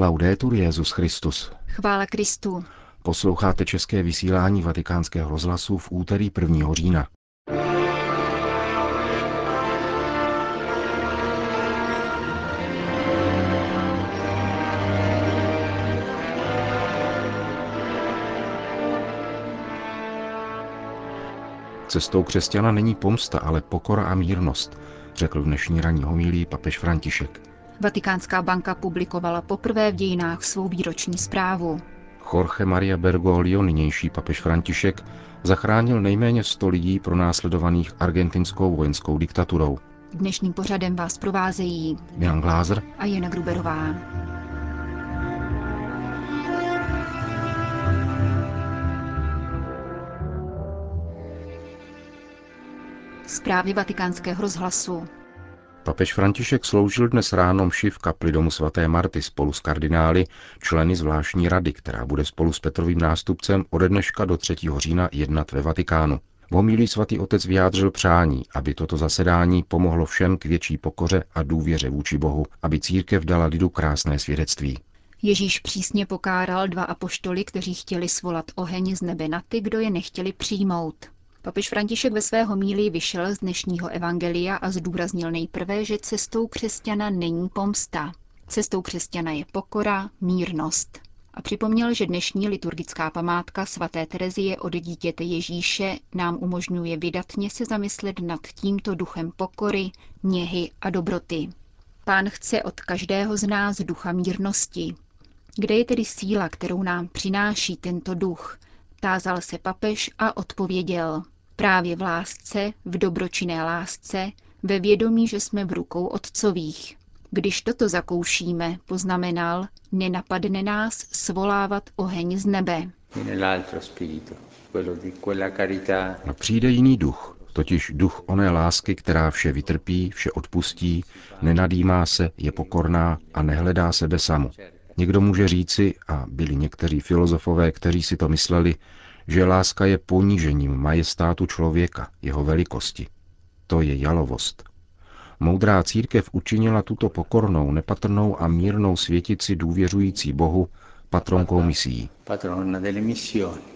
Laudetur Jezus Christus. Chvála Kristu. Posloucháte české vysílání Vatikánského rozhlasu v úterý 1. října. Cestou křesťana není pomsta, ale pokora a mírnost, řekl v dnešní ranní homílii papež František. Vatikánská banka publikovala poprvé v dějinách svou výroční zprávu. Jorge Maria Bergoglio, nynější papež František, zachránil nejméně 100 lidí pro následovaných argentinskou vojenskou diktaturou. Dnešním pořadem vás provázejí Milan Glázer a Jana Gruberová. Zprávy vatikánského rozhlasu. Papež František sloužil dnes ráno mši v kapli domu svaté Marty spolu s kardinály, členy zvláštní rady, která bude spolu s Petrovým nástupcem ode dneška do 3. října jednat ve Vatikánu. V homílí svatý otec vyjádřil přání, aby toto zasedání pomohlo všem k větší pokoře a důvěře vůči Bohu, aby církev dala lidu krásné svědectví. Ježíš přísně pokáral dva apoštoly, kteří chtěli svolat oheň z nebe na ty, kdo je nechtěli přijmout. Papež František ve svého míli vyšel z dnešního evangelia a zdůraznil nejprve, že cestou křesťana není pomsta. Cestou křesťana je pokora, mírnost. A připomněl, že dnešní liturgická památka svaté Terezie od dítěte Ježíše nám umožňuje vydatně se zamyslet nad tímto duchem pokory, něhy a dobroty. Pán chce od každého z nás ducha mírnosti. Kde je tedy síla, kterou nám přináší tento duch? Tázal se papež a odpověděl. Právě v lásce, v dobročinné lásce, ve vědomí, že jsme v rukou otcových. Když toto zakoušíme, poznamenal, nenapadne nás svolávat oheň z nebe. A přijde jiný duch, totiž duch oné lásky, která vše vytrpí, vše odpustí, nenadýmá se, je pokorná a nehledá sebe samu. Někdo může říci, a byli někteří filozofové, kteří si to mysleli, že láska je ponížením majestátu člověka, jeho velikosti. To je jalovost. Moudrá církev učinila tuto pokornou, nepatrnou a mírnou světici důvěřující Bohu patronkou misií.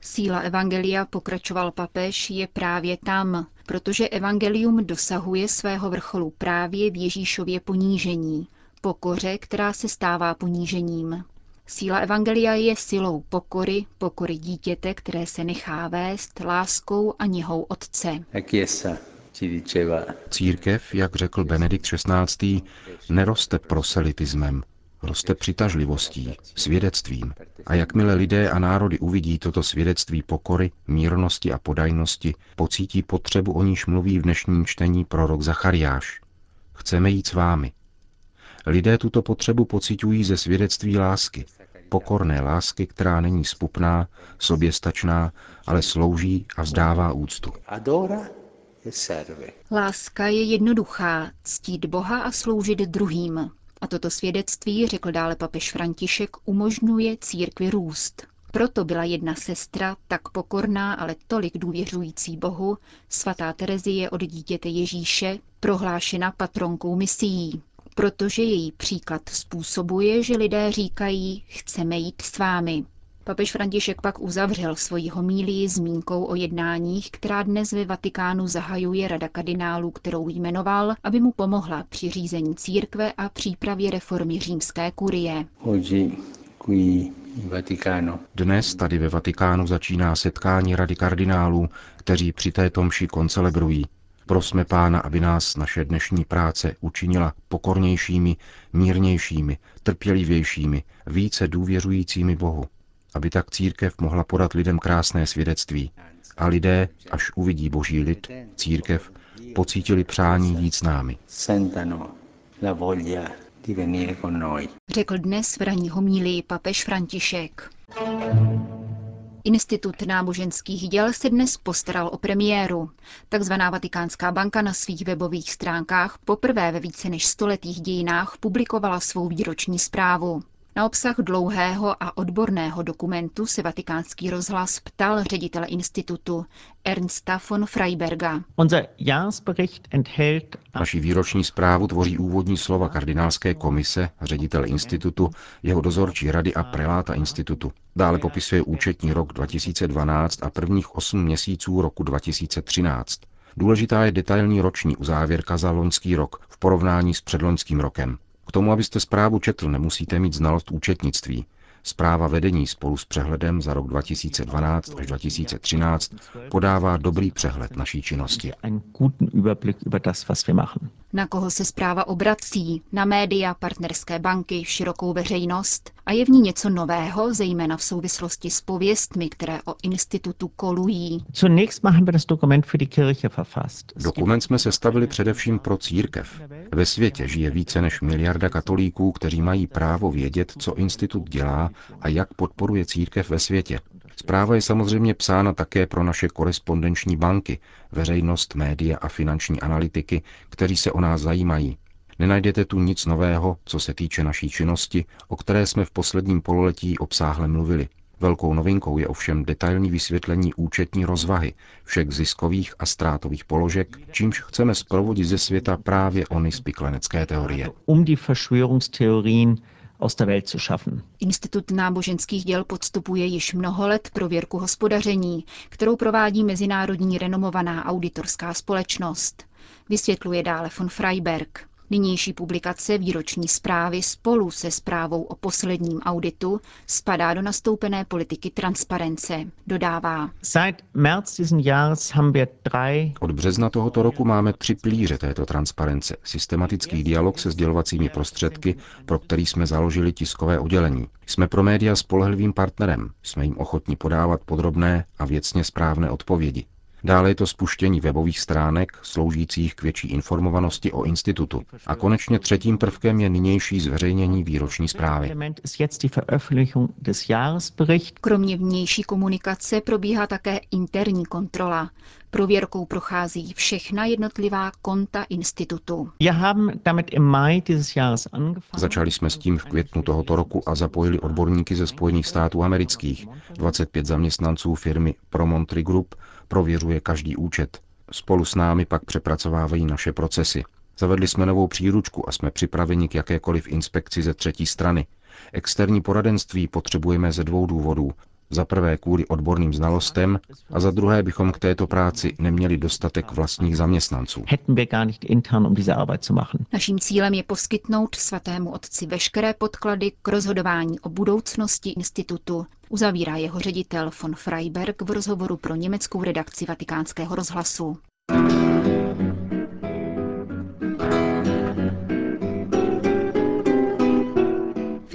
Síla Evangelia, pokračoval papež, je právě tam, protože Evangelium dosahuje svého vrcholu právě v Ježíšově ponížení, pokoře, která se stává ponížením. Síla Evangelia je silou pokory, pokory dítěte, které se nechá vést láskou a něhou Otce. Církev, jak řekl Benedikt XVI., neroste proselitismem, roste přitažlivostí, svědectvím. A jakmile lidé a národy uvidí toto svědectví pokory, mírnosti a podajnosti, pocítí potřebu, o níž mluví v dnešním čtení prorok Zachariáš. Chceme jít s vámi. Lidé tuto potřebu pocitují ze svědectví lásky, pokorné lásky, která není spupná, soběstačná, ale slouží a vzdává úctu. Láska je jednoduchá, ctít Boha a sloužit druhým. A toto svědectví, řekl dále papež František, umožňuje církvi růst. Proto byla jedna sestra, tak pokorná, ale tolik důvěřující Bohu, svatá Terezie od dítěte Ježíše, prohlášena patronkou misií protože její příklad způsobuje, že lidé říkají, chceme jít s vámi. Papež František pak uzavřel svoji homílii zmínkou o jednáních, která dnes ve Vatikánu zahajuje Rada kardinálů, kterou jmenoval, aby mu pomohla při řízení církve a přípravě reformy římské kurie. Dnes tady ve Vatikánu začíná setkání Rady kardinálů, kteří při této mši koncelebrují. Prosme Pána, aby nás naše dnešní práce učinila pokornějšími, mírnějšími, trpělivějšími, více důvěřujícími Bohu, aby tak církev mohla podat lidem krásné svědectví a lidé, až uvidí boží lid, církev, pocítili přání jít s námi. Řekl dnes v ranní homílii papež František. Institut náboženských děl se dnes postaral o premiéru. Takzvaná Vatikánská banka na svých webových stránkách poprvé ve více než stoletých dějinách publikovala svou výroční zprávu. Na obsah dlouhého a odborného dokumentu se vatikánský rozhlas ptal ředitele institutu Ernsta von Freiberga. Naší výroční zprávu tvoří úvodní slova kardinálské komise, ředitel institutu, jeho dozorčí rady a preláta institutu. Dále popisuje účetní rok 2012 a prvních 8 měsíců roku 2013. Důležitá je detailní roční uzávěrka za loňský rok v porovnání s předloňským rokem. K tomu, abyste zprávu četl, nemusíte mít znalost účetnictví. Zpráva vedení spolu s přehledem za rok 2012 až 2013 podává dobrý přehled naší činnosti. Na koho se zpráva obrací? Na média, partnerské banky, širokou veřejnost? A je v ní něco nového, zejména v souvislosti s pověstmi, které o institutu kolují? Dokument jsme sestavili především pro církev. Ve světě žije více než miliarda katolíků, kteří mají právo vědět, co institut dělá a jak podporuje církev ve světě. Zpráva je samozřejmě psána také pro naše korespondenční banky, veřejnost, média a finanční analytiky, kteří se o nás zajímají. Nenajdete tu nic nového, co se týče naší činnosti, o které jsme v posledním pololetí obsáhle mluvili. Velkou novinkou je ovšem detailní vysvětlení účetní rozvahy všech ziskových a ztrátových položek, čímž chceme zprovodit ze světa právě ony spiklenecké teorie. Um die aus der Welt zu schaffen. Institut náboženských děl podstupuje již mnoho let prověrku hospodaření, kterou provádí mezinárodní renomovaná auditorská společnost. Vysvětluje dále von Freiberg. Nynější publikace výroční zprávy spolu se zprávou o posledním auditu spadá do nastoupené politiky transparence, dodává. Od března tohoto roku máme tři pilíře této transparence. Systematický dialog se sdělovacími prostředky, pro který jsme založili tiskové oddělení. Jsme pro média spolehlivým partnerem, jsme jim ochotní podávat podrobné a věcně správné odpovědi. Dále je to spuštění webových stránek sloužících k větší informovanosti o institutu. A konečně třetím prvkem je nynější zveřejnění výroční zprávy. Kromě vnější komunikace probíhá také interní kontrola. Prověrkou prochází všechna jednotlivá konta institutu. Začali jsme s tím v květnu tohoto roku a zapojili odborníky ze Spojených států amerických, 25 zaměstnanců firmy Promontry Group, prověřuje každý účet. Spolu s námi pak přepracovávají naše procesy. Zavedli jsme novou příručku a jsme připraveni k jakékoliv inspekci ze třetí strany. Externí poradenství potřebujeme ze dvou důvodů. Za prvé kvůli odborným znalostem a za druhé bychom k této práci neměli dostatek vlastních zaměstnanců. Um Naším cílem je poskytnout svatému otci veškeré podklady k rozhodování o budoucnosti institutu, uzavírá jeho ředitel von Freiberg v rozhovoru pro německou redakci vatikánského rozhlasu.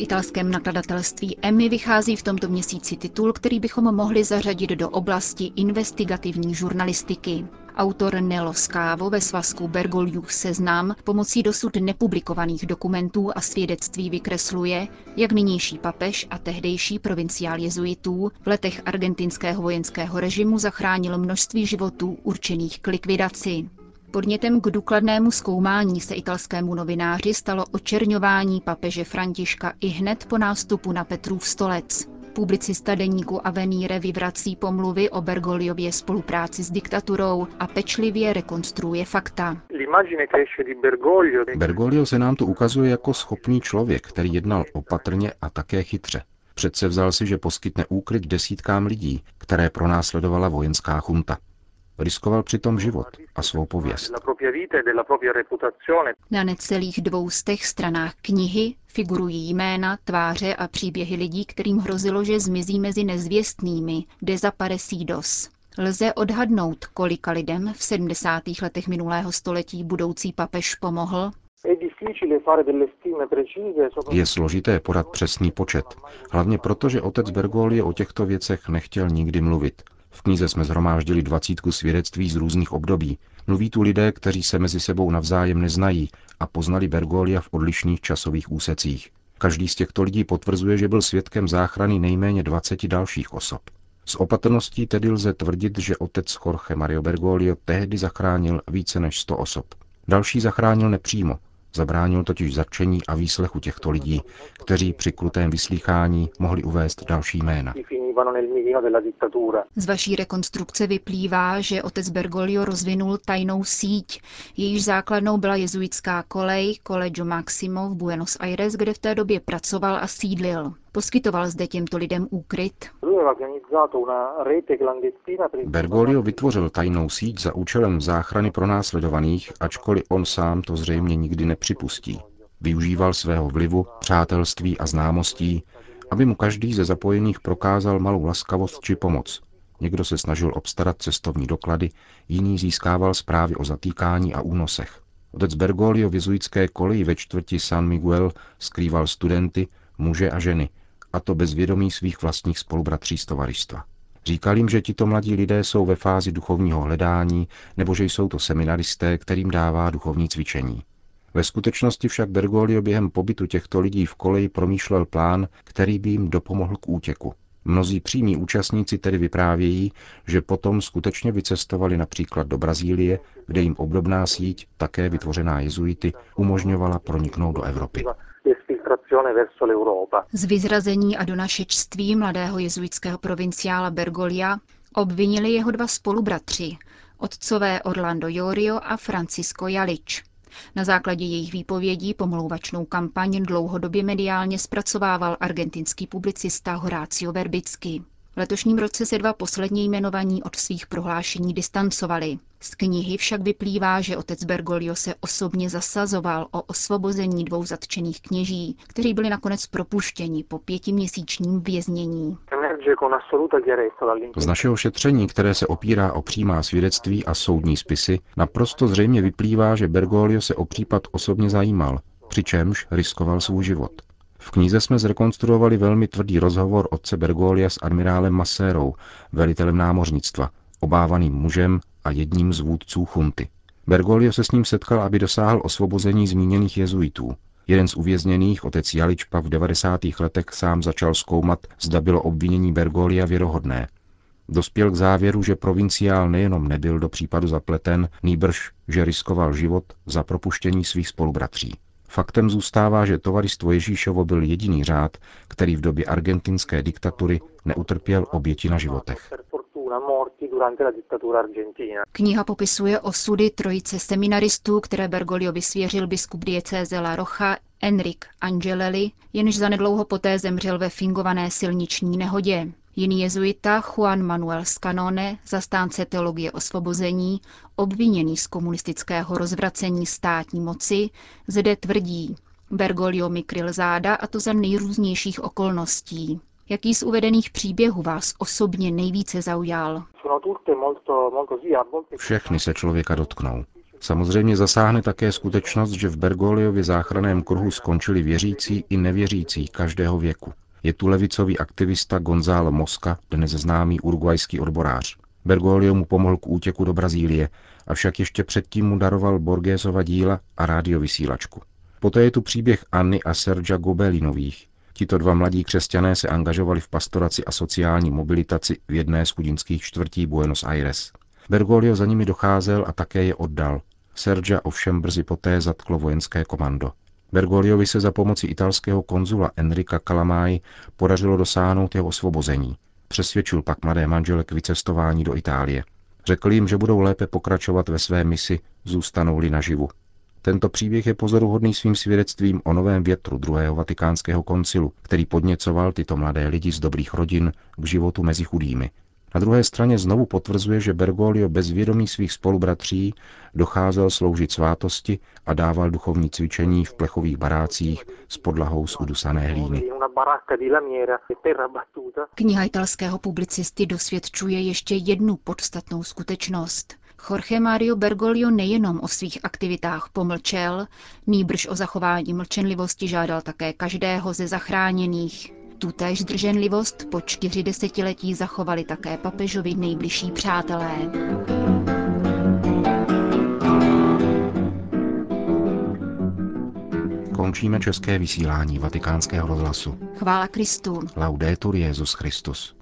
Italském nakladatelství EMI vychází v tomto měsíci titul, který bychom mohli zařadit do oblasti investigativní žurnalistiky. Autor Nelo Skávo ve svazku Bergoliův seznam pomocí dosud nepublikovaných dokumentů a svědectví vykresluje, jak nynější papež a tehdejší provinciál jezuitů v letech argentinského vojenského režimu zachránil množství životů určených k likvidaci. Podnětem k důkladnému zkoumání se italskému novináři stalo očerňování papeže Františka i hned po nástupu na Petrův stolec. Publicista deníku Avenire vyvrací pomluvy o Bergoliově spolupráci s diktaturou a pečlivě rekonstruuje fakta. Bergoglio se nám tu ukazuje jako schopný člověk, který jednal opatrně a také chytře. Přece vzal si, že poskytne úkryt desítkám lidí, které pronásledovala vojenská chunta. Riskoval přitom život a svou pověst. Na necelých dvoustech stranách knihy figurují jména, tváře a příběhy lidí, kterým hrozilo, že zmizí mezi nezvěstnými, desaparecidos. Lze odhadnout, kolika lidem v 70. letech minulého století budoucí papež pomohl? Je složité podat přesný počet, hlavně proto, že otec Bergoglio o těchto věcech nechtěl nikdy mluvit. V knize jsme zhromáždili dvacítku svědectví z různých období. Mluví tu lidé, kteří se mezi sebou navzájem neznají a poznali Bergolia v odlišných časových úsecích. Každý z těchto lidí potvrzuje, že byl svědkem záchrany nejméně 20 dalších osob. S opatrností tedy lze tvrdit, že otec Jorge Mario Bergoglio tehdy zachránil více než 100 osob. Další zachránil nepřímo, Zabránil totiž zatčení a výslechu těchto lidí, kteří při krutém vyslýchání mohli uvést další jména. Z vaší rekonstrukce vyplývá, že otec Bergoglio rozvinul tajnou síť. Jejíž základnou byla jezuitská kolej Collegio Maximo v Buenos Aires, kde v té době pracoval a sídlil. Poskytoval zde těmto lidem úkryt. Bergoglio vytvořil tajnou síť za účelem záchrany pronásledovaných, ačkoliv on sám to zřejmě nikdy nepřipustí. Využíval svého vlivu, přátelství a známostí, aby mu každý ze zapojených prokázal malou laskavost či pomoc. Někdo se snažil obstarat cestovní doklady, jiný získával zprávy o zatýkání a únosech. Otec Bergoglio v jezuitské koleji ve čtvrti San Miguel skrýval studenty, muže a ženy, a to bez vědomí svých vlastních spolubratří z tovaristva. Říkal jim, že tito mladí lidé jsou ve fázi duchovního hledání, nebo že jsou to seminaristé, kterým dává duchovní cvičení. Ve skutečnosti však Bergoglio během pobytu těchto lidí v koleji promýšlel plán, který by jim dopomohl k útěku. Mnozí přímí účastníci tedy vyprávějí, že potom skutečně vycestovali například do Brazílie, kde jim obdobná síť, také vytvořená jezuity, umožňovala proniknout do Evropy. Z vyzrazení a donašečství mladého jezuitského provinciála Bergolia obvinili jeho dva spolubratři, otcové Orlando Jorio a Francisco Jalič. Na základě jejich výpovědí pomlouvačnou kampaň dlouhodobě mediálně zpracovával argentinský publicista Horácio Verbicky. V letošním roce se dva poslední jmenovaní od svých prohlášení distancovali. Z knihy však vyplývá, že otec Bergoglio se osobně zasazoval o osvobození dvou zatčených kněží, kteří byli nakonec propuštěni po pětiměsíčním věznění. Z našeho šetření, které se opírá o přímá svědectví a soudní spisy, naprosto zřejmě vyplývá, že Bergoglio se o případ osobně zajímal, přičemž riskoval svůj život. V knize jsme zrekonstruovali velmi tvrdý rozhovor otce Bergolia s admirálem Masérou, velitelem námořnictva, obávaným mužem a jedním z vůdců chunty. Bergoglio se s ním setkal, aby dosáhl osvobození zmíněných jezuitů. Jeden z uvězněných, otec Jaličpa, v 90. letech sám začal zkoumat, zda bylo obvinění Bergolia věrohodné. Dospěl k závěru, že provinciál nejenom nebyl do případu zapleten, nýbrž, že riskoval život za propuštění svých spolubratří. Faktem zůstává, že tovaristvo Ježíšovo byl jediný řád, který v době argentinské diktatury neutrpěl oběti na životech. Kniha popisuje osudy trojice seminaristů, které Bergoglio vysvěřil biskup diecéze La Rocha Enric Angelelli, jenž zanedlouho poté zemřel ve fingované silniční nehodě. Jiný jezuita Juan Manuel Scanone, zastánce teologie osvobození, obviněný z komunistického rozvracení státní moci, zde tvrdí, Bergoglio mi kryl záda a to za nejrůznějších okolností. Jaký z uvedených příběhů vás osobně nejvíce zaujal? Všechny se člověka dotknou. Samozřejmě zasáhne také skutečnost, že v Bergoliově záchranném kruhu skončili věřící i nevěřící každého věku. Je tu levicový aktivista Gonzalo Mosca, dnes známý urugvajský odborář. Bergoglio mu pomohl k útěku do Brazílie, avšak ještě předtím mu daroval Borgesova díla a radiovysílačku. Poté je tu příběh Anny a Sergia Gobelinových. Tito dva mladí křesťané se angažovali v pastoraci a sociální mobilitaci v jedné z chudinských čtvrtí Buenos Aires. Bergoglio za nimi docházel a také je oddal. Sergia ovšem brzy poté zatklo vojenské komando. Bergogliovi se za pomoci italského konzula Enrika Calamai podařilo dosáhnout jeho osvobození. Přesvědčil pak mladé manžele k vycestování do Itálie. Řekl jim, že budou lépe pokračovat ve své misi, zůstanou-li naživu. Tento příběh je pozoruhodný svým svědectvím o novém větru druhého vatikánského koncilu, který podněcoval tyto mladé lidi z dobrých rodin k životu mezi chudými. Na druhé straně znovu potvrzuje, že Bergoglio bez vědomí svých spolubratří docházel sloužit svátosti a dával duchovní cvičení v plechových barácích s podlahou z udusané hlíny. Kniha italského publicisty dosvědčuje ještě jednu podstatnou skutečnost. Jorge Mario Bergoglio nejenom o svých aktivitách pomlčel, nýbrž o zachování mlčenlivosti žádal také každého ze zachráněných. Tutéž zdrženlivost po čtyři desetiletí zachovali také papežovi nejbližší přátelé. Končíme české vysílání vatikánského rozhlasu. Chvála Kristu. Laudetur Jezus Christus.